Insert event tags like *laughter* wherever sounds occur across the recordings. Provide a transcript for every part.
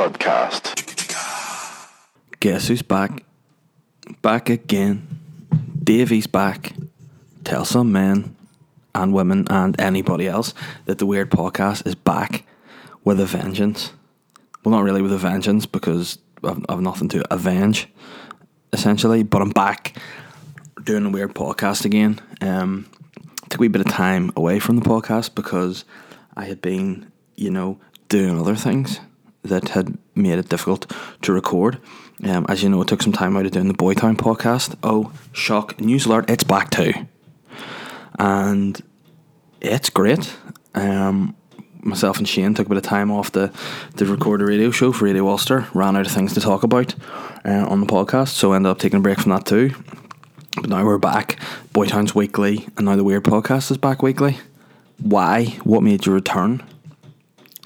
podcast. Guess who's back? Back again. Davey's back. Tell some men and women and anybody else that the Weird Podcast is back with a vengeance. Well, not really with a vengeance because I've, I've nothing to avenge, essentially. But I'm back doing a Weird Podcast again. Um, took a wee bit of time away from the podcast because I had been, you know, doing other things that had made it difficult to record. Um, as you know, it took some time out of doing the Boytown podcast. Oh, shock! News alert! It's back too, and it's great. Um, myself and Shane took a bit of time off to, to record a radio show for Radio Ulster. Ran out of things to talk about uh, on the podcast, so ended up taking a break from that too. But now we're back. Boytown's weekly, and now the Weird Podcast is back weekly. Why? What made you return?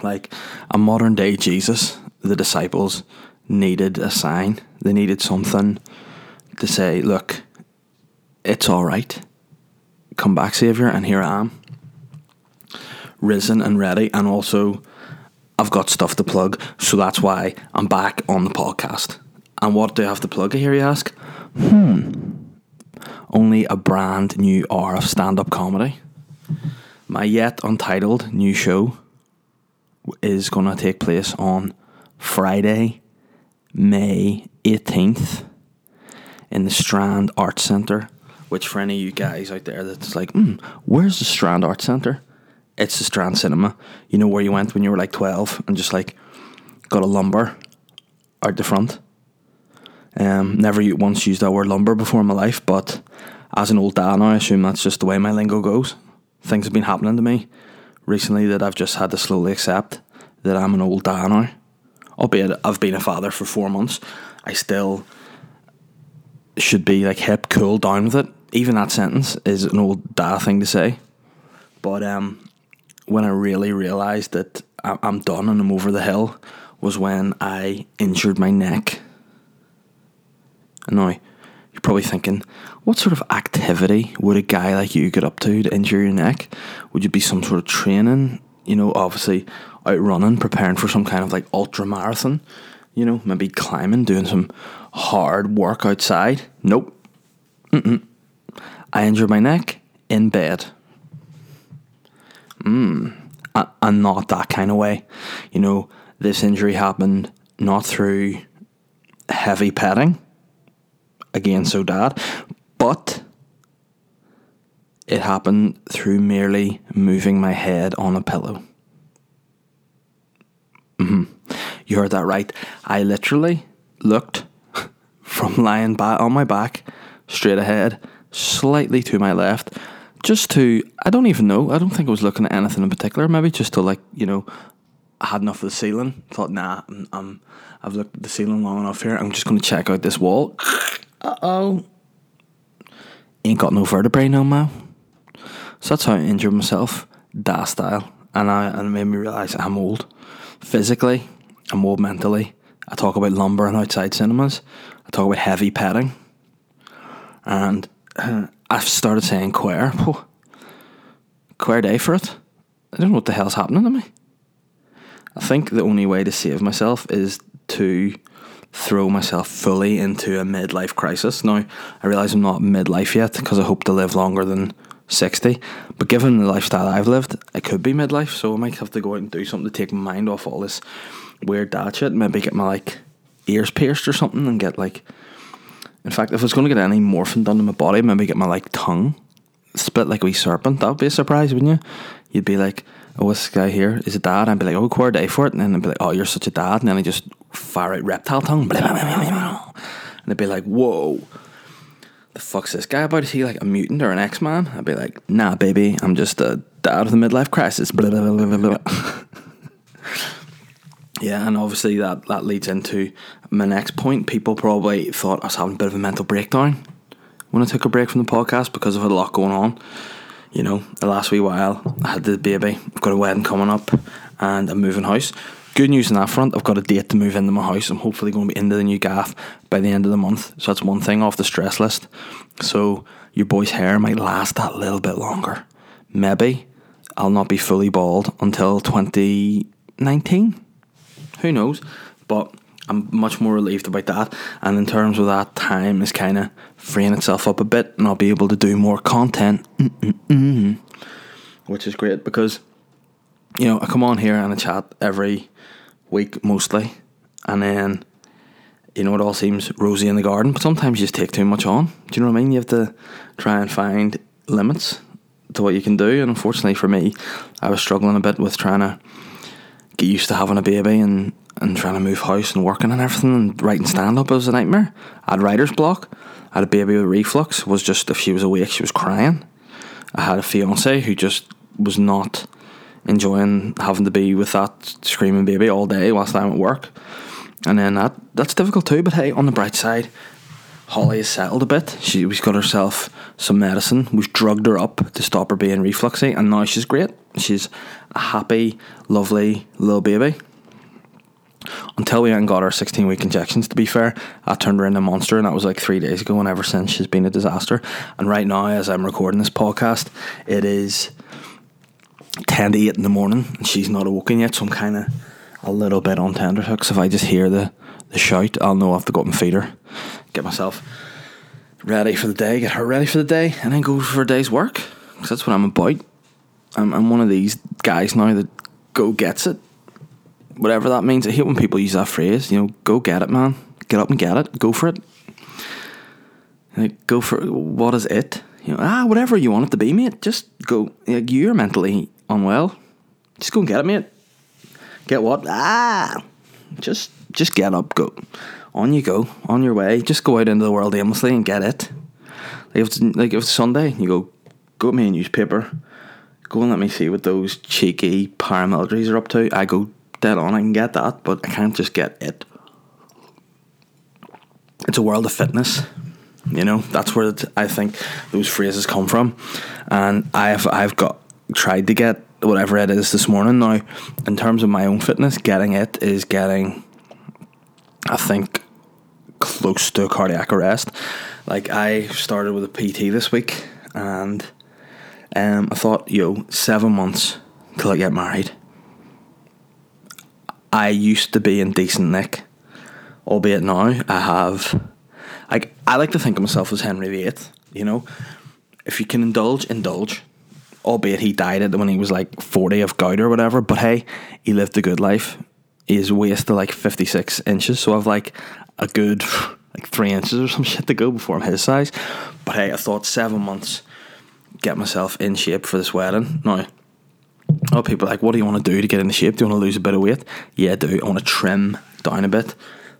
Like a modern day Jesus, the disciples needed a sign. They needed something to say, look, it's all right. Come back, Saviour, and here I am. Risen and ready, and also I've got stuff to plug, so that's why I'm back on the podcast. And what do I have to plug here, you ask? Hmm. Only a brand new hour of stand up comedy. My yet untitled new show is going to take place on Friday, May 18th in the Strand Arts Centre. Which, for any of you guys out there that's like, hmm, where's the Strand Arts Centre? It's the Strand Cinema. You know where you went when you were like 12 and just like got a lumber out the front. Um, never once used that word lumber before in my life, but as an old dad now, I assume that's just the way my lingo goes. Things have been happening to me recently that I've just had to slowly accept that I'm an old dad now. Albeit I've been a father for four months, I still should be like hip, cool, down with it. Even that sentence is an old dad thing to say. But um, when I really realised that I'm done and I'm over the hill was when I injured my neck. And you're probably thinking, what sort of activity would a guy like you get up to to injure your neck? Would you be some sort of training? You know, obviously out running, preparing for some kind of like ultra marathon. You know, maybe climbing, doing some hard work outside. Nope. Mm-mm. I injured my neck in bed. Mm. A- And not that kind of way. You know, this injury happened not through heavy petting again so dad but it happened through merely moving my head on a pillow hmm you heard that right i literally looked from lying back on my back straight ahead slightly to my left just to i don't even know i don't think i was looking at anything in particular maybe just to like you know I had enough of the ceiling. Thought, nah, I'm, I'm, I've looked at the ceiling long enough here. I'm just going to check out this wall. Uh oh. Ain't got no vertebrae no more. So that's how I injured myself, da style. And, I, and it made me realise I'm old. Physically, I'm old mentally. I talk about lumber and outside cinemas. I talk about heavy petting. And uh, I've started saying queer. Queer day for it. I don't know what the hell's happening to me. I think the only way to save myself is to throw myself fully into a midlife crisis. Now, I realise I'm not midlife yet because I hope to live longer than 60. But given the lifestyle I've lived, it could be midlife. So I might have to go out and do something to take my mind off all this weird dad shit. Maybe get my like ears pierced or something and get like. In fact, if I was going to get any morphine done to my body, maybe get my like tongue split like a wee serpent. That would be a surprise, wouldn't you? You'd be like, oh, this guy here is a dad. I'd be like, oh, queer day for it. And then I'd be like, oh, you're such a dad. And then I just fire out reptile tongue. And they'd be like, whoa, the fuck's this guy about? Is he like a mutant or an X Man? I'd be like, nah, baby, I'm just a dad of the midlife crisis. Blah, blah, blah, blah, blah. *laughs* yeah, and obviously that, that leads into my next point. People probably thought I was having a bit of a mental breakdown when I took a break from the podcast because I've a lot going on. You know, the last wee while I had the baby, I've got a wedding coming up, and I'm moving house. Good news on that front, I've got a date to move into my house. I'm hopefully going to be into the new gaff by the end of the month. So that's one thing off the stress list. So your boy's hair might last that little bit longer. Maybe I'll not be fully bald until 2019. Who knows? But I'm much more relieved about that. And in terms of that, time is kind of freeing itself up a bit, and I'll be able to do more content, Mm-mm-mm. which is great because you know I come on here and I chat every week mostly, and then you know it all seems rosy in the garden, but sometimes you just take too much on. Do you know what I mean? You have to try and find limits to what you can do, and unfortunately for me, I was struggling a bit with trying to get used to having a baby and and trying to move house and working and everything and writing stand up was a nightmare. I had writer's block. I had a baby with reflux. Was just if she was awake, she was crying. I had a fiance who just was not enjoying having to be with that screaming baby all day whilst I'm at work. And then that that's difficult too. But hey, on the bright side, Holly has settled a bit. She we've got herself some medicine. We've drugged her up to stop her being refluxy, and now she's great. She's a happy, lovely little baby until we got our 16 week injections, to be fair, I turned her into a monster, and that was like three days ago. And ever since, she's been a disaster. And right now, as I'm recording this podcast, it is 10 to 8 in the morning, and she's not awoken yet. So I'm kind of a little bit on tenterhooks. If I just hear the, the shout, I'll know I have to go up and feed her, get myself ready for the day, get her ready for the day, and then go for a day's work. Because that's what I'm about. I'm, I'm one of these guys now that go gets it whatever that means. I hate when people use that phrase. You know, go get it, man. Get up and get it. Go for it. Like, go for what is it? You know, ah, whatever you want it to be, mate. Just go. Like, you're mentally unwell. Just go and get it, mate. Get what? Ah, just just get up, go. On you go, on your way. Just go out into the world aimlessly and get it. Like if it's, like if it's Sunday, you go, go get me a newspaper. Go and let me see what those cheeky paramilitaries are up to. I go dead on. I can get that, but I can't just get it. It's a world of fitness. You know, that's where I think those phrases come from, and I've I've got tried to get whatever it is this morning. Now, in terms of my own fitness, getting it is getting, I think, close to cardiac arrest. Like I started with a PT this week, and um, I thought, yo, seven months till I get married. I used to be in decent nick, albeit now I have. Like I like to think of myself as Henry VIII. You know, if you can indulge, indulge. Albeit he died at when he was like forty of gout or whatever. But hey, he lived a good life. His waist to like fifty six inches, so I've like a good *sighs* like three inches or *laughs* some shit to go before I'm his size. But hey, I thought seven months get myself in shape for this wedding. Now of people like, what do you want to do to get into shape? Do you want to lose a bit of weight? Yeah, I do. I want to trim down a bit.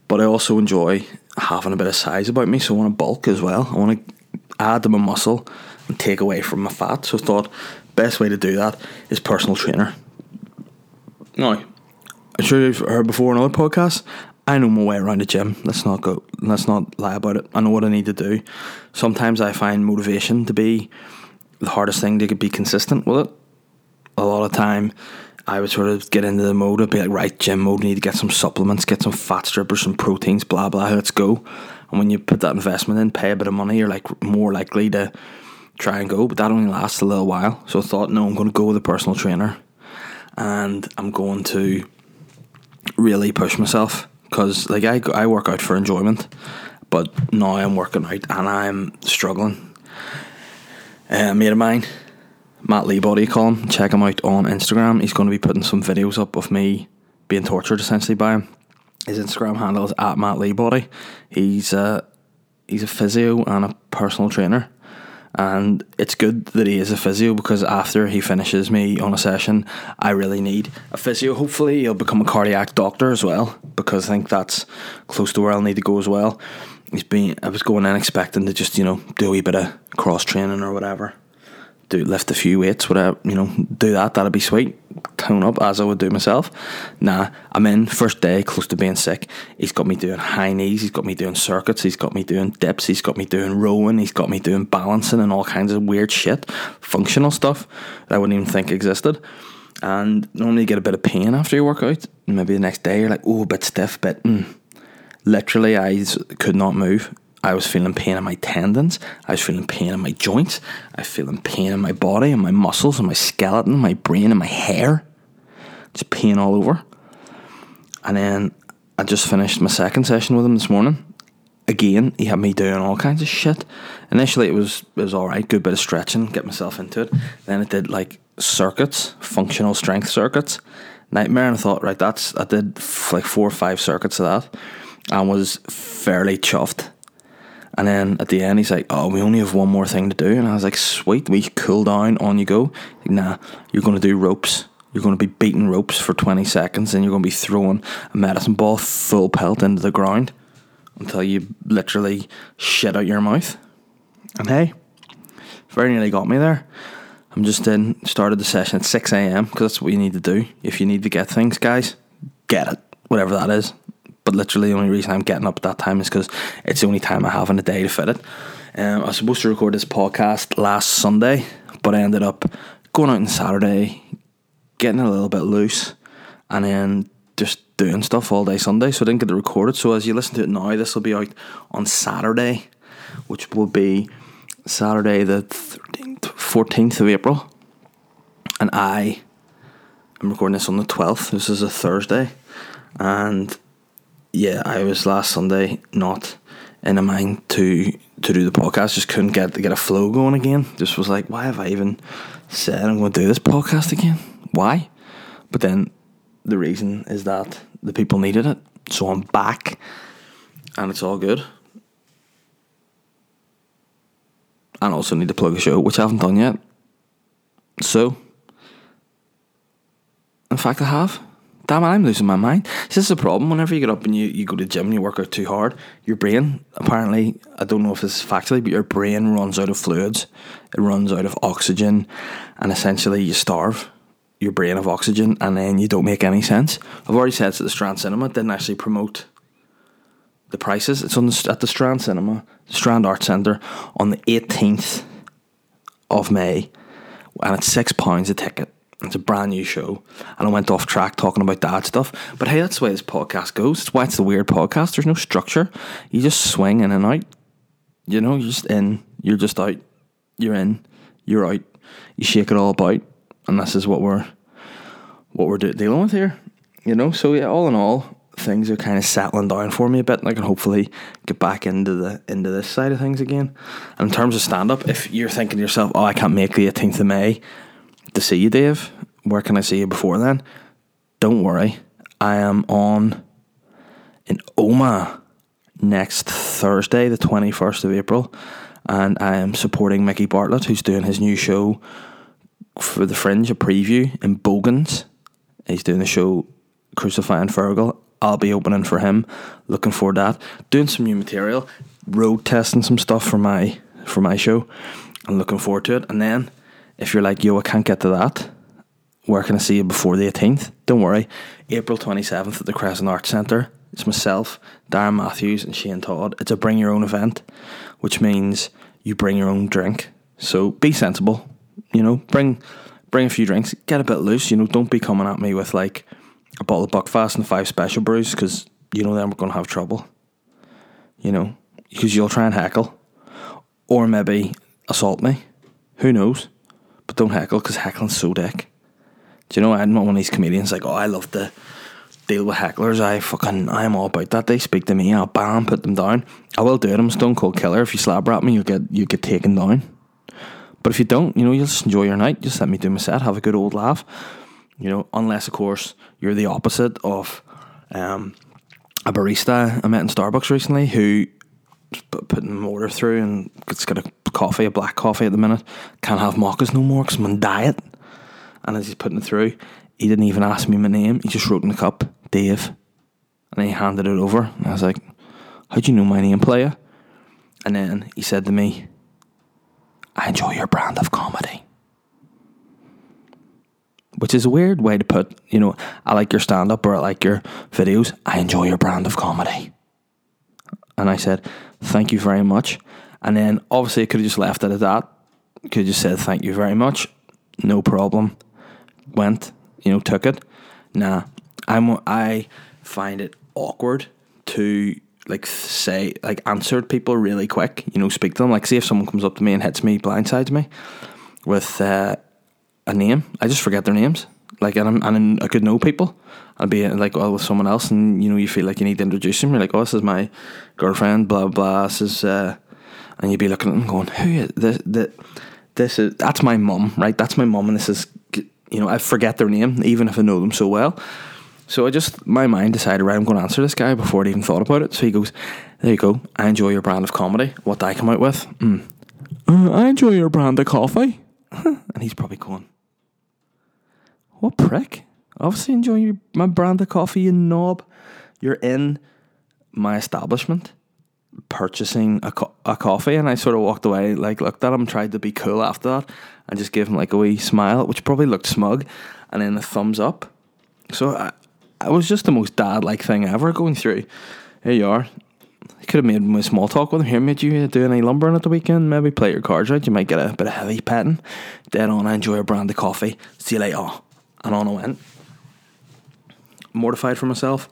But I also enjoy having a bit of size about me, so I want to bulk as well. I want to add to my muscle and take away from my fat. So I thought best way to do that is personal trainer. Now, I'm sure you've heard before in other podcasts. I know my way around the gym. Let's not go. Let's not lie about it. I know what I need to do. Sometimes I find motivation to be the hardest thing to be consistent with it a lot of time I would sort of get into the mode of be like, right, gym mode, need to get some supplements, get some fat strippers, some proteins, blah blah, let's go. And when you put that investment in, pay a bit of money, you're like more likely to try and go. But that only lasts a little while. So I thought, no, I'm going to go with a personal trainer, and I'm going to really push myself because like I I work out for enjoyment, but now I'm working out and I'm struggling. Uh, mate of mine Matt Lee Body call him. Check him out on Instagram. He's going to be putting some videos up of me being tortured essentially by him. His Instagram handle is at Matt Lee Body. He's a he's a physio and a personal trainer. And it's good that he is a physio because after he finishes me on a session, I really need a physio. Hopefully, he'll become a cardiac doctor as well because I think that's close to where I'll need to go as well. He's been I was going in expecting to just you know do a wee bit of cross training or whatever do lift a few weights, whatever, you know, do that, that'd be sweet. Tone up as I would do myself. Nah, I'm in first day, close to being sick. He's got me doing high knees, he's got me doing circuits, he's got me doing dips, he's got me doing rowing, he's got me doing balancing and all kinds of weird shit, functional stuff that I wouldn't even think existed. And normally you get a bit of pain after your workout. Maybe the next day you're like, oh, a bit stiff, but mm. literally I could not move I was feeling pain in my tendons. I was feeling pain in my joints. I was feeling pain in my body and my muscles and my skeleton, my brain and my hair. Just pain all over. And then I just finished my second session with him this morning. Again, he had me doing all kinds of shit. Initially, it was it was all right, good bit of stretching, get myself into it. Then it did like circuits, functional strength circuits, nightmare. And I thought, right, that's I did like four or five circuits of that, and was fairly chuffed. And then at the end, he's like, "Oh, we only have one more thing to do," and I was like, "Sweet, we cool down, on you go." Like, nah, you're to do ropes. You're to be beating ropes for 20 seconds, and you're to be throwing a medicine ball full pelt into the ground until you literally shit out your mouth. And hey, very nearly got me there. I'm just in, started the session at 6 a.m. because that's what you need to do. If you need to get things, guys, get it, whatever that is. But literally, the only reason I'm getting up at that time is because it's the only time I have in the day to fit it. Um, I was supposed to record this podcast last Sunday, but I ended up going out on Saturday, getting a little bit loose, and then just doing stuff all day Sunday. So I didn't get it. So as you listen to it now, this will be out on Saturday, which will be Saturday the 13th, 14th of April. And I am recording this on the 12th. This is a Thursday. And yeah, I was last Sunday not in a mind to to do the podcast. Just couldn't get get a flow going again. Just was like, why have I even said I'm going to do this podcast again? Why? But then the reason is that the people needed it, so I'm back, and it's all good. And also need to plug a show, which I haven't done yet. So, in fact, I have. Damn it, I'm losing my mind. This is a problem. Whenever you get up and you, you go to the gym and you work out too hard, your brain, apparently, I don't know if this is factually, but your brain runs out of fluids. It runs out of oxygen, and essentially you starve your brain of oxygen, and then you don't make any sense. I've already said it's at the Strand Cinema. Didn't actually promote the prices. It's on the, at the Strand Cinema, Strand Art Centre, on the 18th of May, and it's six pounds a ticket. It's a brand new show, and I went off track talking about dad stuff. But hey, that's the way this podcast goes. It's why it's the weird podcast. There's no structure. You just swing in and out. You know, you're just in. You're just out. You're in. You're out. You shake it all about, and this is what we're what we're de- dealing with here. You know, so yeah, all in all, things are kind of settling down for me a bit, and I can hopefully get back into the into this side of things again. And in terms of stand up, if you're thinking to yourself, "Oh, I can't make the 18th of May," to see you, Dave. Where can I see you before then? Don't worry. I am on in Omagh next Thursday, the 21st of April, and I am supporting Mickey Bartlett, who's doing his new show for the Fringe, a preview in Bogans. He's doing the show Crucifying Fergal. I'll be opening for him. Looking forward to that. Doing some new material, road testing some stuff for my for my show. I'm looking forward to it. And then if you're like, yo, I can't get to that, where can I see you before the 18th? Don't worry. April 27th at the Crescent Arts Centre. It's myself, Darren Matthews, and Shane Todd. It's a bring your own event, which means you bring your own drink. So be sensible. You know, bring bring a few drinks, get a bit loose. You know, don't be coming at me with like a bottle of Buckfast and five special brews because you know then we're going to have trouble. You know, because you'll try and heckle, or maybe assault me. Who knows? But don't heckle because heckling's so dick. Do you know I'm not one of these comedians like, oh, I love to deal with hecklers. I fucking I'm all about that. They speak to me, I'll bam, put them down. I will do it. I'm Stone Cold Killer. If you slap rap me, you'll get you get taken down. But if you don't, you know, you'll just enjoy your night. Just let me do my set, have a good old laugh. You know, unless of course you're the opposite of um, a barista I met in Starbucks recently who putting an order through and it's got a coffee, a black coffee at the minute. Can't have mochas no more because I'm on diet. And as he's putting it through, he didn't even ask me my name. He just wrote in the cup, Dave. And he handed it over. And I was like, How'd you know my name, player? And then he said to me, I enjoy your brand of comedy. Which is a weird way to put, you know, I like your stand up or I like your videos. I enjoy your brand of comedy. And I said, Thank you very much. And then obviously I could have just left it at that. Could have just said thank you very much. No problem. Went, you know, took it. Nah. I'm I find it awkward to like say like answer people really quick, you know, speak to them. Like see if someone comes up to me and hits me, blindsides me with uh, a name. I just forget their names. Like and, I'm, and I could know people I'll be like well with someone else, and you know you feel like you need to introduce them. You're like, oh, this is my girlfriend, blah blah. This is, uh, and you'd be looking at them going, who is this? This, this is that's my mum, right? That's my mum, and this is, you know, I forget their name even if I know them so well. So I just my mind decided, right, I'm going to answer this guy before I even thought about it. So he goes, there you go. I enjoy your brand of comedy. What did I come out with, mm. uh, I enjoy your brand of coffee. *laughs* and he's probably going, what prick? Obviously enjoy your, my brand of coffee, you knob. You're in my establishment purchasing a, co- a coffee and I sort of walked away like looked at him tried to be cool after that and just gave him like a wee smile which probably looked smug and then a thumbs up. So I, it was just the most dad like thing ever going through. Here you are. Could have made my small talk with him here made you do any lumbering at the weekend? Maybe play your cards right? You might get a bit of heavy petting. Dead on I enjoy a brand of coffee. See you later. And on I went mortified for myself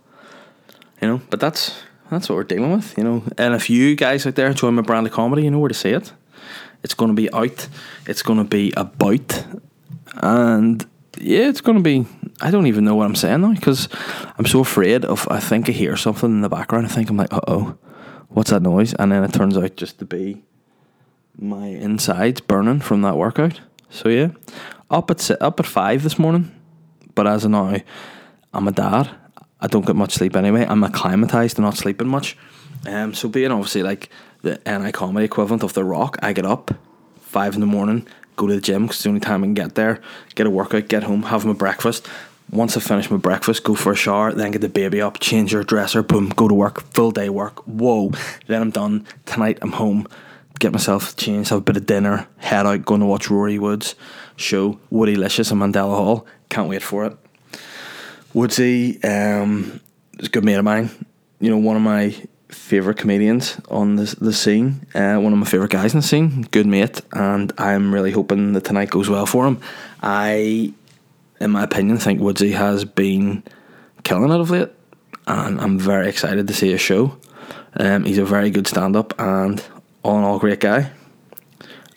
you know but that's that's what we're dealing with, you know. And if you guys out there enjoy my brand of comedy, you know where to see it. It's going to be out. It's going to be about, and yeah, it's going to be. I don't even know what I'm saying now because I'm so afraid of. I think I hear something in the background. I think I'm like, uh oh, what's that noise? And then it turns out just to be my insides burning from that workout. So yeah, up at up at five this morning, but as of now, I'm a dad I don't get much sleep anyway. I'm acclimatized to not sleeping much. Um, so being obviously like the NI comedy equivalent of The Rock, I get up five in the morning, go to the gym because it's the only time I can get there, get a workout, get home, have my breakfast. Once I finish my breakfast, go for a shower, then get the baby up, change her dresser, boom, go to work, full day work. Whoa, then I'm done. Tonight I'm home, get myself changed, have a bit of dinner, head out, going to watch Rory Wood's show, Woody Licious and Mandela Hall. Can't wait for it. Woodsy um, is a good mate of mine. You know, one of my favorite comedians on the the scene. Uh, one of my favorite guys in the scene. Good mate, and I'm really hoping that tonight goes well for him. I, in my opinion, think Woodsy has been killing it of late, and I'm very excited to see his show. Um, he's a very good stand up and all in all great guy.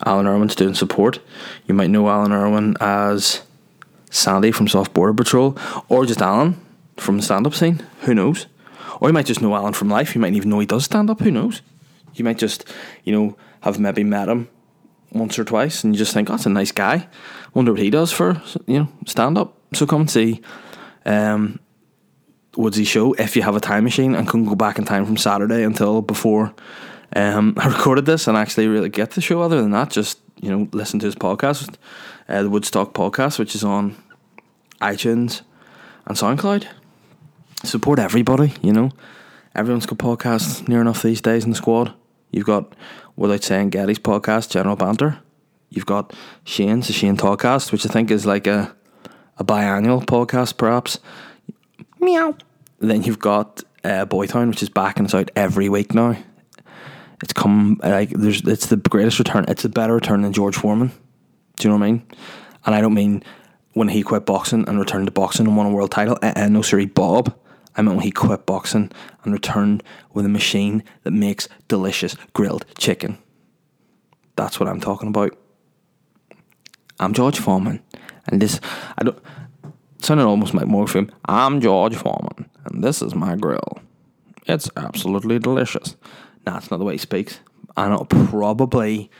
Alan Irwin's doing support. You might know Alan Irwin as Sandy from Soft Border Patrol, or just Alan from the stand up scene. Who knows? Or you might just know Alan from life. You might even know he does stand up. Who knows? You might just, you know, have maybe met him once or twice and you just think, oh, that's a nice guy. Wonder what he does for, you know, stand up. So come and see um, Woodsy show if you have a time machine and can go back in time from Saturday until before um, *laughs* I recorded this and actually really get the show. Other than that, just, you know, listen to his podcast, uh, the Woodstock podcast, which is on iTunes, and SoundCloud. Support everybody, you know. Everyone's got podcasts near enough these days in the squad. You've got, without saying, Getty's podcast, General Banter. You've got Shane's, the Shane Talkcast, which I think is like a, a biannual podcast, perhaps. Meow. Then you've got uh, Boytown, which is back and it's out every week now. It's come like there's it's the greatest return. It's a better return than George Foreman. Do you know what I mean? And I don't mean when he quit boxing and returned to boxing and won a world title. Uh, no, sorry, Bob. I meant when he quit boxing and returned with a machine that makes delicious grilled chicken. That's what I'm talking about. I'm George Foreman, and this I don't sounded almost like Morpheum. I'm George Foreman, and this is my grill. It's absolutely delicious. That's not the way he speaks. I know probably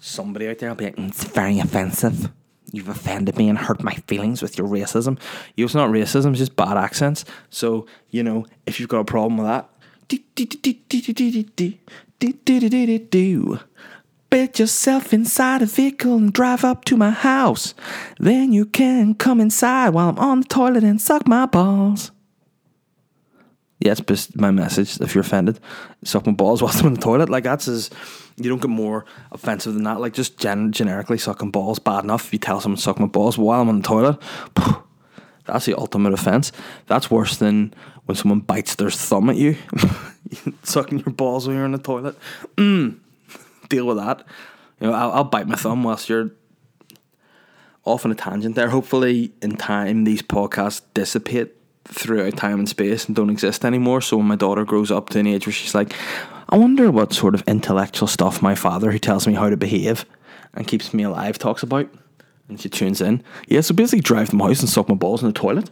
somebody out there will be like, mm, it's very offensive. You've offended me and hurt my feelings with your racism. You it's not racism, it's just bad accents. So, you know, if you've got a problem with that, Bet yourself inside a vehicle and drive up to my house. Then you can come inside while I'm on the toilet and suck my balls. Yeah, it's my message. If you're offended, suck my balls *laughs* whilst I'm in the toilet. Like that's as you don't get more offensive than that. Like just gen- generically sucking balls, bad enough. If you tell someone suck my balls while I'm on the toilet, that's the ultimate offense. That's worse than when someone bites their thumb at you, *laughs* sucking your balls when you're in the toilet. Mm, *clears throat* deal with that. You know, I'll, I'll bite my thumb whilst you're off on a tangent there. Hopefully, in time, these podcasts dissipate throughout time and space and don't exist anymore. So when my daughter grows up to an age where she's like, I wonder what sort of intellectual stuff my father, who tells me how to behave and keeps me alive, talks about. And she tunes in. Yeah, so basically drive to my house and suck my balls in the toilet.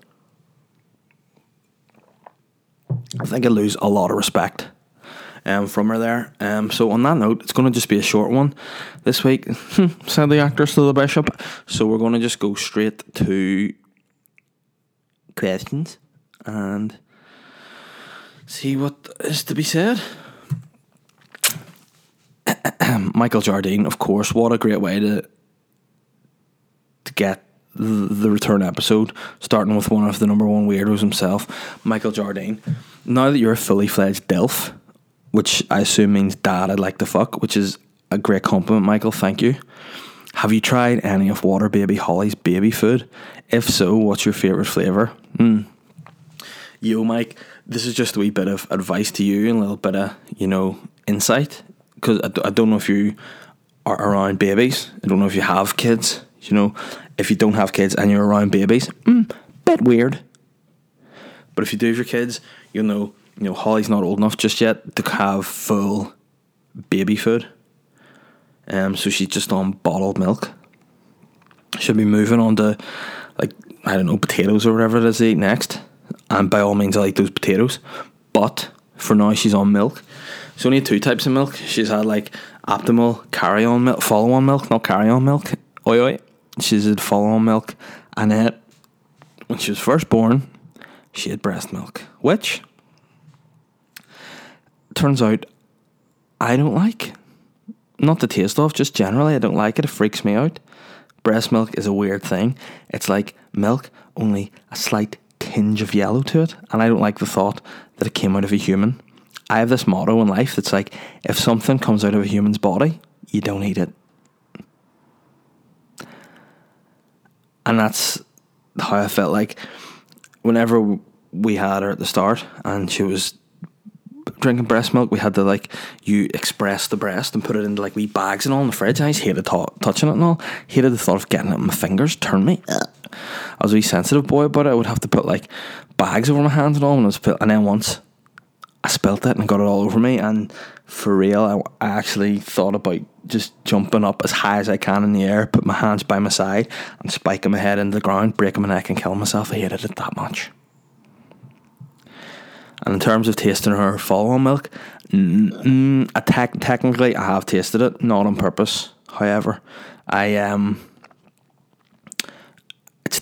I think I lose a lot of respect um, from her there. Um, so on that note, it's going to just be a short one this week. said the actress to the bishop. So we're going to just go straight to questions and see what is to be said. *clears throat* Michael Jardine, of course, what a great way to to get the return episode, starting with one of the number one weirdos himself, Michael Jardine. Now that you're a fully fledged DILF, which I assume means dad I'd like to fuck, which is a great compliment, Michael. Thank you. Have you tried any of Water Baby Holly's baby food? If so, what's your favourite flavour? Mm. Yo, Mike, this is just a wee bit of advice to you and a little bit of, you know, insight. Because I, I don't know if you are around babies. I don't know if you have kids. You know, if you don't have kids and you're around babies, mm, bit weird. But if you do have your kids, you'll know you know, Holly's not old enough just yet to have full baby food. Um, so she's just on bottled milk. She'll be moving on to, like, I don't know, potatoes or whatever it is they eat next. And by all means, I like those potatoes. But for now, she's on milk. She's only two types of milk. She's had, like, optimal carry on milk, follow on milk, not carry on milk. Oi, oi. She's had follow on milk. And then, when she was first born, she had breast milk, which turns out I don't like. Not the taste of, just generally, I don't like it. It freaks me out. Breast milk is a weird thing. It's like milk, only a slight tinge of yellow to it. And I don't like the thought that it came out of a human. I have this motto in life that's like if something comes out of a human's body, you don't eat it. And that's how I felt like whenever we had her at the start and she was drinking breast milk, we had to like you express the breast and put it into like wee bags and all in the fridge. I just hated t- touching it and all. Hated the thought of getting it in my fingers. Turn me. I was a sensitive boy about it. I would have to put like bags over my hands and all I was and then once I spilt it and got it all over me. And for real, I, I actually thought about just jumping up as high as I can in the air, put my hands by my side, and spiking my head into the ground, breaking my neck, and killing myself. I hated it that much. And in terms of tasting her follow-on milk, te- technically I have tasted it, not on purpose. However, I um,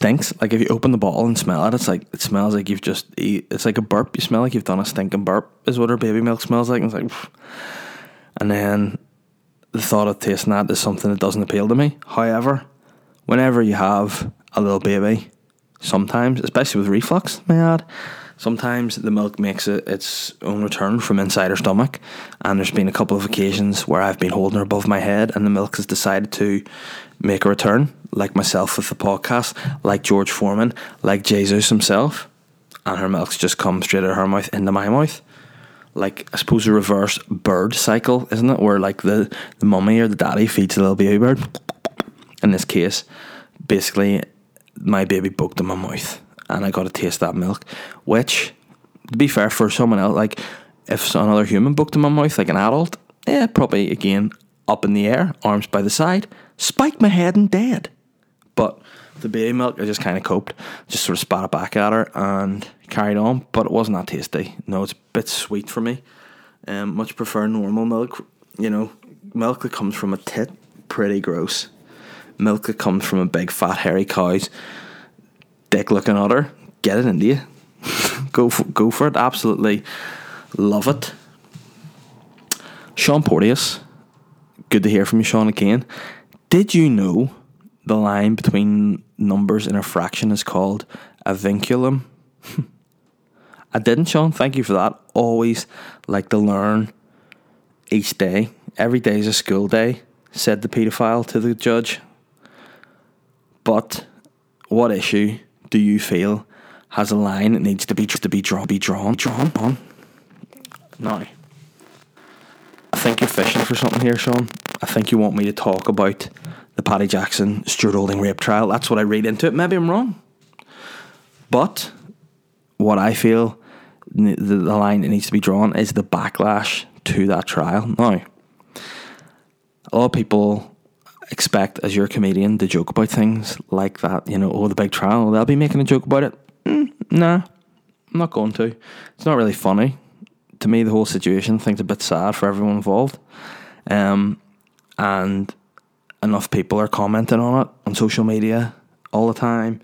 stinks. Like if you open the bottle and smell it, it's like it smells like you've just it's like a burp. You smell like you've done a stinking burp. Is what her baby milk smells like. And it's like, and then the thought of tasting that is something that doesn't appeal to me. However, whenever you have a little baby, sometimes, especially with reflux, may add Sometimes the milk makes it its own return from inside her stomach, and there's been a couple of occasions where I've been holding her above my head, and the milk has decided to make a return, like myself with the podcast, like George Foreman, like Jesus himself, and her milk's just come straight out of her mouth into my mouth. Like I suppose a reverse bird cycle, isn't it? Where like the, the mummy or the daddy feeds the little baby bird. In this case, basically my baby booked in my mouth and I got to taste that milk. Which, to be fair, for someone else, like if another human booked in my mouth, like an adult, yeah, probably again up in the air, arms by the side, spike my head and dead. But the baby milk, I just kind of coped, just sort of spat it back at her and carried on. But it wasn't that tasty. No, it's a bit sweet for me. Um, much prefer normal milk. You know, milk that comes from a tit, pretty gross. Milk that comes from a big fat hairy cow's dick looking her, get it into you. *laughs* go for, go for it. Absolutely love it. Sean Porteous, good to hear from you, Sean again. Did you know the line between numbers in a fraction is called a vinculum? *laughs* I didn't, Sean. Thank you for that. Always like to learn each day. Every day is a school day, said the paedophile to the judge. But what issue do you feel has a line that needs to be to be drawn be drawn drawn on? Now, I think you're fishing for something here, Sean. I think you want me to talk about the Paddy Jackson Stuart Olding rape trial. That's what I read into it. Maybe I'm wrong, but what I feel the, the line that needs to be drawn is the backlash to that trial. Now, a lot of people expect as your comedian to joke about things like that. You know, oh, the big trial, they'll be making a joke about it. Mm, nah, I'm not going to. It's not really funny. To me, the whole situation, is a bit sad for everyone involved. Um, and enough people are commenting on it on social media all the time.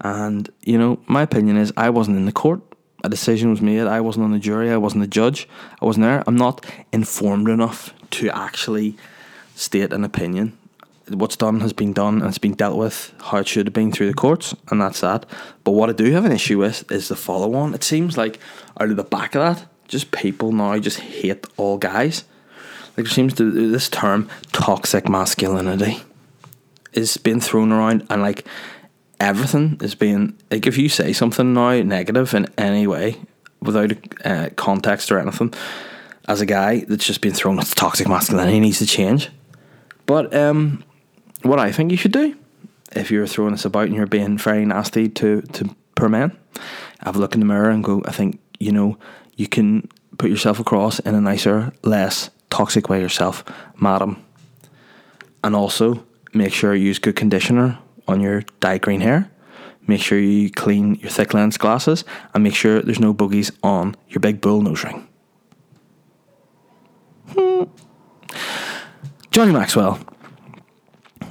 And, you know, my opinion is I wasn't in the court. A decision was made. I wasn't on the jury. I wasn't the judge. I wasn't there. I'm not informed enough to actually state an opinion. What's done has been done and it's been dealt with how it should have been through the courts, and that's that. But what I do have an issue with is the follow on. It seems like out of the back of that, just people now just hate all guys. Like there seems to this term toxic masculinity is being thrown around, and like everything is being like if you say something now negative in any way without uh, context or anything, as a guy that's just been thrown, it's toxic masculinity needs to change. But um, what I think you should do, if you're throwing this about and you're being very nasty to to per men, have a look in the mirror and go. I think you know you can put yourself across in a nicer, less toxic by yourself, madam. And also make sure you use good conditioner on your dyed green hair. Make sure you clean your thick lens glasses and make sure there's no boogies on your big bull nose ring. Hmm. Johnny Maxwell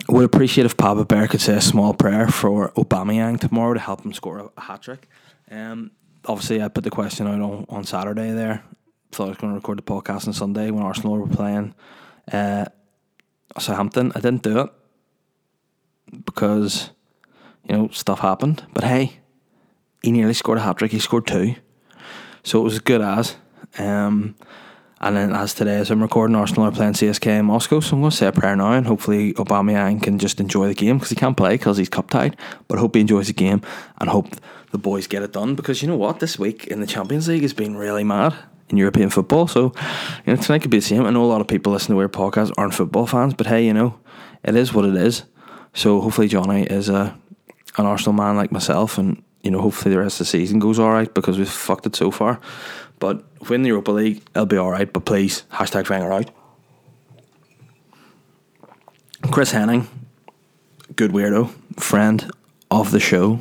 would appreciate if Papa Bear could say a small prayer for Aubameyang tomorrow to help him score a, a hat trick. Um, obviously, I put the question out on, on Saturday there. Thought I was going to record the podcast on Sunday when Arsenal were playing uh, Southampton. I didn't do it because, you know, stuff happened. But hey, he nearly scored a hat trick. He scored two. So it was as good as. Um, and then as today, as I'm recording, Arsenal are playing CSK in Moscow. So I'm going to say a prayer now and hopefully Aubameyang can just enjoy the game because he can't play because he's cup tied. But I hope he enjoys the game and hope the boys get it done because you know what? This week in the Champions League has been really mad in European football. So you know, tonight could be the same. I know a lot of people listening to our podcast aren't football fans, but hey, you know, it is what it is. So hopefully Johnny is a an Arsenal man like myself, and you know, hopefully the rest of the season goes all right because we've fucked it so far. But win the Europa League, it'll be all right. But please, hashtag Wenger out. Chris Henning, good weirdo, friend of the show.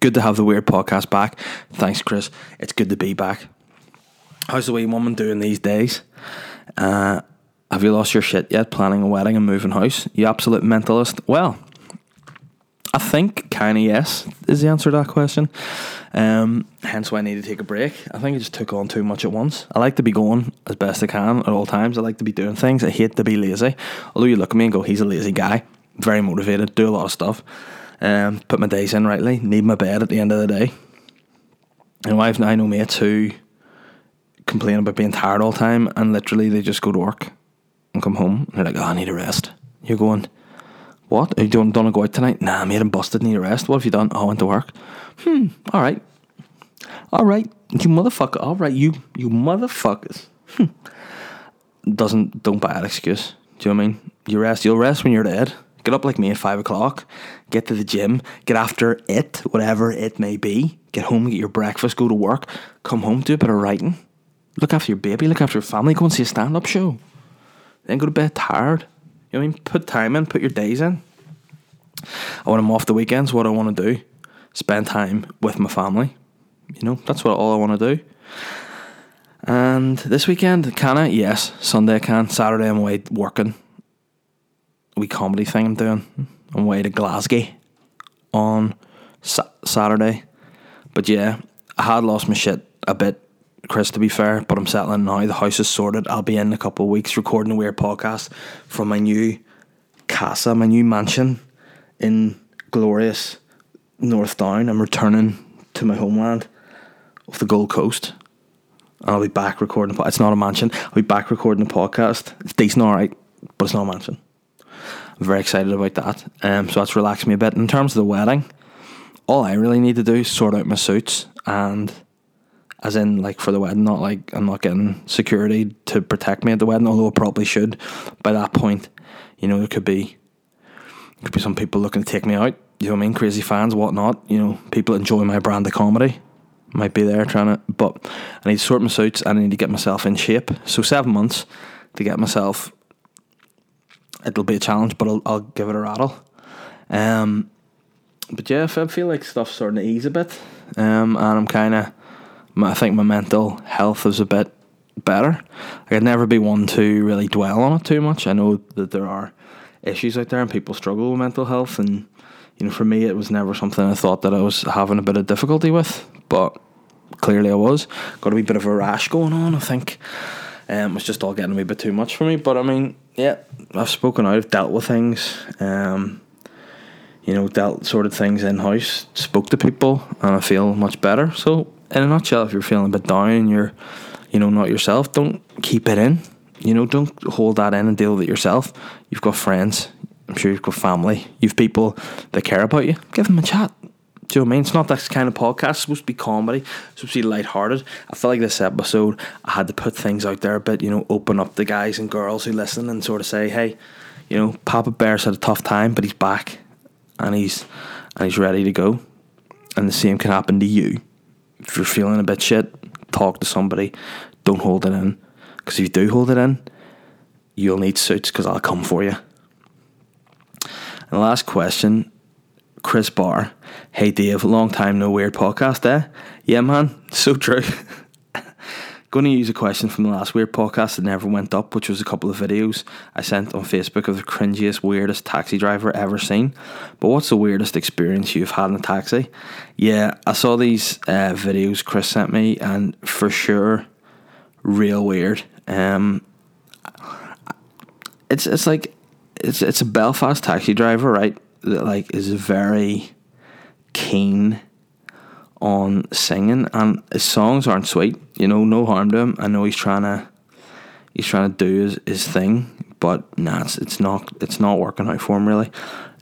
Good to have the weird podcast back. Thanks, Chris. It's good to be back. How's the wee woman doing these days? Uh, have you lost your shit yet? Planning a wedding and moving house? You absolute mentalist. Well, I think kind of yes is the answer to that question. Um, hence why I need to take a break. I think I just took on too much at once. I like to be going as best I can at all times. I like to be doing things. I hate to be lazy. Although you look at me and go, he's a lazy guy. Very motivated, do a lot of stuff. Um, put my days in rightly. Need my bed at the end of the day. And I've I know mates who complain about being tired all the time, and literally they just go to work and come home. And they're like, "Oh, I need a rest." You're going, "What? Are you don't don't go out tonight?" Nah, I'm busted. Need a rest. What have you done? Oh, I went to work. Hmm. All right. All right. You motherfucker. All right. You you motherfuckers. Hmm. Doesn't don't buy that excuse. Do you know what I mean? You rest. You'll rest when you're dead. Get up like me at five o'clock. Get to the gym. Get after it, whatever it may be. Get home. Get your breakfast. Go to work. Come home. Do a bit of writing. Look after your baby. Look after your family. Go and see a stand-up show. Then go to bed tired. You know what I mean? Put time in. Put your days in. And when I'm off the weekends, what I want to do, spend time with my family. You know, that's what all I want to do. And this weekend, can I? Yes. Sunday I can. Saturday I'm away working. A wee comedy thing I'm doing. I'm away to Glasgow on sa- Saturday. But yeah, I had lost my shit a bit, Chris, to be fair, but I'm settling now. The house is sorted. I'll be in a couple of weeks recording a weird podcast from my new casa, my new mansion in glorious North Down. I'm returning to my homeland of the Gold Coast. And I'll be back recording. po- It's not a mansion. I'll be back recording the podcast. It's decent, all right, but it's not a mansion. I'm very excited about that. Um, so that's relaxed me a bit. In terms of the wedding, all I really need to do is sort out my suits and as in like for the wedding, not like I'm not getting security to protect me at the wedding, although I probably should. By that point, you know, there could be could be some people looking to take me out. You know what I mean? Crazy fans, whatnot. You know, people enjoy my brand of comedy. Might be there trying to, but I need to sort my suits and I need to get myself in shape. So seven months to get myself. It'll be a challenge, but I'll, I'll give it a rattle. Um, but yeah, I feel like stuff's starting to ease a bit, um, and I'm kind of, I think my mental health is a bit better. I'd never be one to really dwell on it too much. I know that there are issues out there and people struggle with mental health, and you know, for me, it was never something I thought that I was having a bit of difficulty with, but clearly I was. Got a wee bit of a rash going on, I think. Um, it was just all getting a wee bit too much for me. But I mean, yeah, I've spoken out, I've dealt with things. Um, you know, dealt sorted things in house, spoke to people, and I feel much better. So, in a nutshell, if you're feeling a bit down and you're, you know, not yourself, don't keep it in. You know, don't hold that in and deal with it yourself. You've got friends, I'm sure you've got family, you've people that care about you. Give them a chat. Do you know what I mean? It's not this kind of podcast. It's supposed to be comedy. It's supposed to be lighthearted. I feel like this episode, I had to put things out there a bit, you know, open up the guys and girls who listen and sort of say, hey, you know, Papa Bear's had a tough time, but he's back and he's and he's ready to go. And the same can happen to you. If you're feeling a bit shit, talk to somebody. Don't hold it in. Because if you do hold it in, you'll need suits because I'll come for you. And last question Chris Barr. Hey Dave, long time no weird podcast, eh? Yeah, man, so true. *laughs* Going to use a question from the last weird podcast that never went up, which was a couple of videos I sent on Facebook of the cringiest, weirdest taxi driver ever seen. But what's the weirdest experience you've had in a taxi? Yeah, I saw these uh, videos Chris sent me, and for sure, real weird. Um, it's it's like it's it's a Belfast taxi driver, right? That like is very keen on singing, and his songs aren't sweet. You know, no harm to him. I know he's trying to he's trying to do his, his thing, but nah, it's, it's not it's not working out for him really.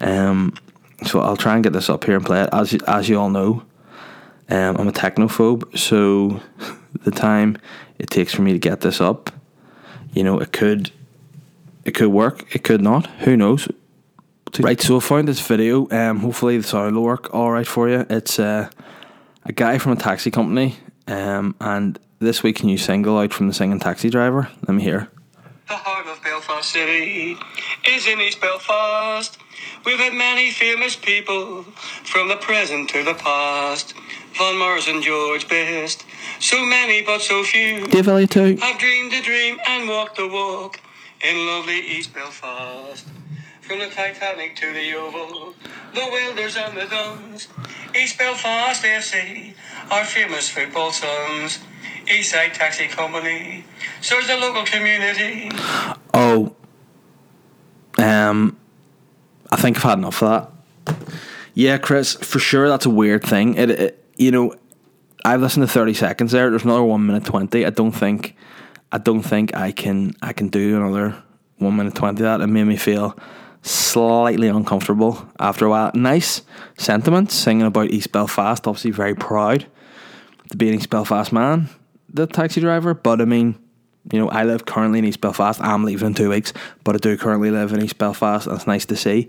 Um, so I'll try and get this up here and play it. As as you all know, um, I'm a technophobe, so *laughs* the time it takes for me to get this up, you know, it could it could work, it could not. Who knows? Right, so I found this video. Um, hopefully the sound will work all right for you. It's uh, a guy from a taxi company, um, and this week's new single out from the singing taxi driver. Let me hear. The heart of Belfast City is in East Belfast. We've had many famous people from the present to the past. Van Morrison and George Best. So many, but so few. Dave Elliott too. I've dreamed a dream and walked the walk in lovely East Belfast. From the Titanic to the Oval, the Wilders and the Duns. East Belfast FC are famous football sons. Eastside Taxi Company serves the local community. Oh, um, I think I've had enough of that. Yeah, Chris, for sure that's a weird thing. It, it you know, I've listened to thirty seconds there. There's another one minute twenty. I don't think, I don't think I can. I can do another one minute twenty. That it made me feel slightly uncomfortable after a while. Nice sentiment singing about East Belfast. Obviously, very proud to be an East Belfast man, the taxi driver. But I mean, you know, I live currently in East Belfast. I'm leaving in two weeks, but I do currently live in East Belfast. And it's nice to see.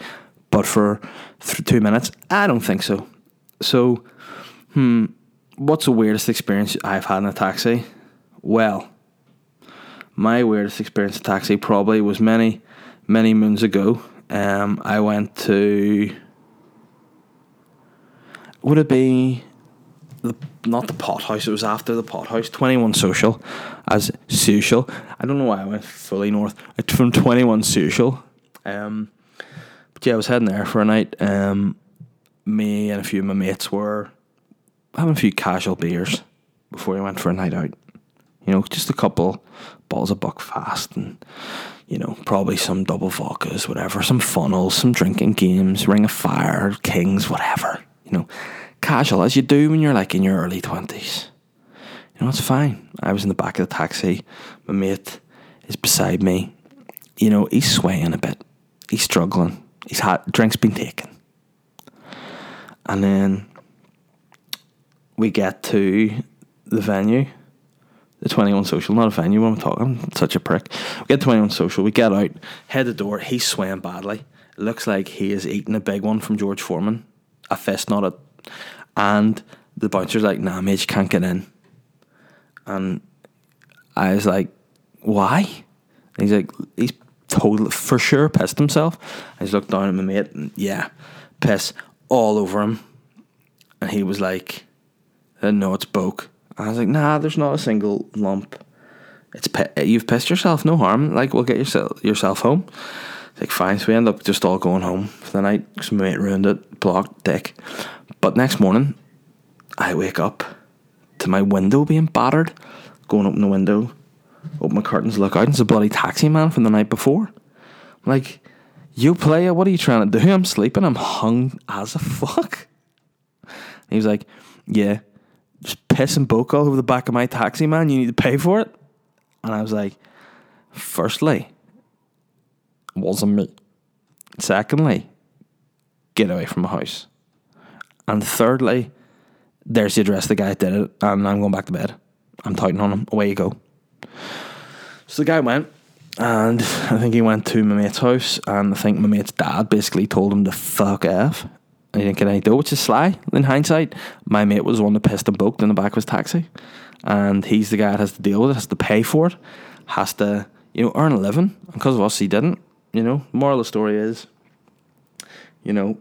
But for th- two minutes, I don't think so. So, hmm, what's the weirdest experience I've had in a taxi? Well, my weirdest experience in a taxi probably was many, many moons ago. Um, I went to. Would it be the not the pot house? It was after the pot house. Twenty one social, as social. I don't know why I went fully north. It's from twenty one social. Um, but yeah, I was heading there for a night. Um, me and a few of my mates were having a few casual beers before we went for a night out. You know, just a couple bottles of Buckfast and you know, probably some double vodkas, whatever, some funnels, some drinking games, Ring of Fire, Kings, whatever. You know, casual as you do when you're like in your early 20s. You know, it's fine. I was in the back of the taxi. My mate is beside me. You know, he's swaying a bit. He's struggling. He's had drinks been taken. And then we get to the venue the 21 Social, not a venue, what I'm talking. I'm such a prick. We get 21 Social, we get out, head the door, he's swaying badly. It looks like he is eating a big one from George Foreman, a fist, not a. And the bouncer's like, nah, mate, you can't get in. And I was like, why? And he's like, he's totally, for sure pissed himself. I just looked down at my mate, and yeah, piss all over him, and he was like, "No, it's Boke." I was like, "Nah, there's not a single lump. It's you've pissed yourself. No harm. Like, we'll get yourself yourself home." It's like, fine. So we end up just all going home for the night my mate ruined it, blocked, dick. But next morning, I wake up to my window being battered. Go and open the window, open my curtains, look out, and it's a bloody taxi man from the night before. I'm like, you player, what are you trying to do? I'm sleeping, I'm hung as a fuck. And he was like, yeah, just pissing boke all over the back of my taxi, man. You need to pay for it. And I was like, firstly, it wasn't me. Secondly, get away from my house. And thirdly, there's the address the guy did it, and I'm going back to bed. I'm touting on him. Away you go. So the guy went, and I think he went to my mate's house, and I think my mate's dad basically told him to fuck off. Didn't get any dough, which is sly. In hindsight, my mate was the one that pissed and boked in the back of his taxi, and he's the guy that has to deal with it, has to pay for it, has to you know earn a living. And because of us, he didn't. You know, moral of the story is, you know,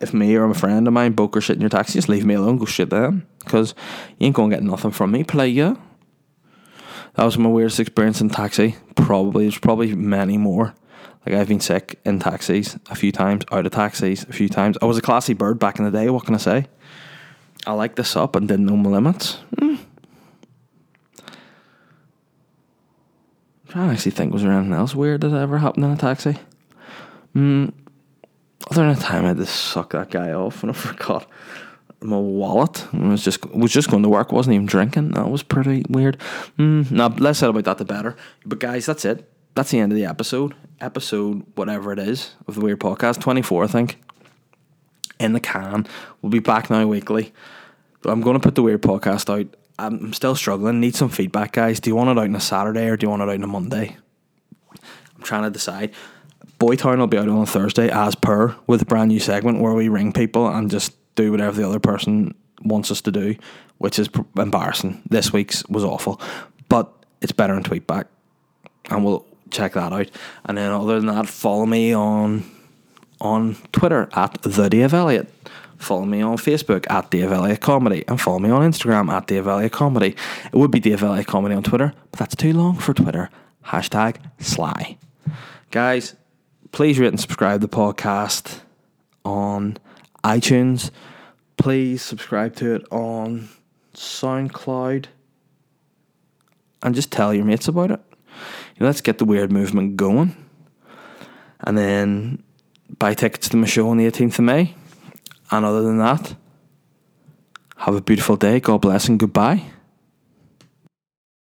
if me or a friend of mine boke or shit in your taxi, just leave me alone, go shit them. Because you ain't to get nothing from me, play you. That was my weirdest experience in taxi. Probably, there's probably many more. Like, I've been sick in taxis a few times, out of taxis a few times. I was a classy bird back in the day, what can I say? I liked this up and didn't know my limits. Hmm. I'm trying to actually think, was there anything else weird that ever happened in a taxi? Hmm. Other than the time I had to suck that guy off and I *laughs* forgot my wallet. I was just was just going to work, wasn't even drinking. That was pretty weird. Mm, now less said about that the better. But guys, that's it. That's the end of the episode. Episode whatever it is of the Weird Podcast, twenty four, I think. In the can. We'll be back now weekly. But I'm going to put the Weird Podcast out. I'm still struggling. Need some feedback, guys. Do you want it out on a Saturday or do you want it out on a Monday? I'm trying to decide. Boytown will be out on a Thursday, as per, with a brand new segment where we ring people and just do whatever the other person wants us to do, which is embarrassing. This week's was awful, but it's better in Tweetback, and we'll check that out. And then other than that, follow me on on Twitter at the Dave Elliott. Follow me on Facebook at Dave Elliott Comedy and follow me on Instagram at Dave Elliott Comedy. It would be Dave Elliott Comedy on Twitter, but that's too long for Twitter. Hashtag Sly. Guys, please rate and subscribe the podcast on iTunes. Please subscribe to it on SoundCloud. And just tell your mates about it. You know, let's get the weird movement going. And then buy tickets to my show on the 18th of May. And other than that, have a beautiful day. God bless and goodbye.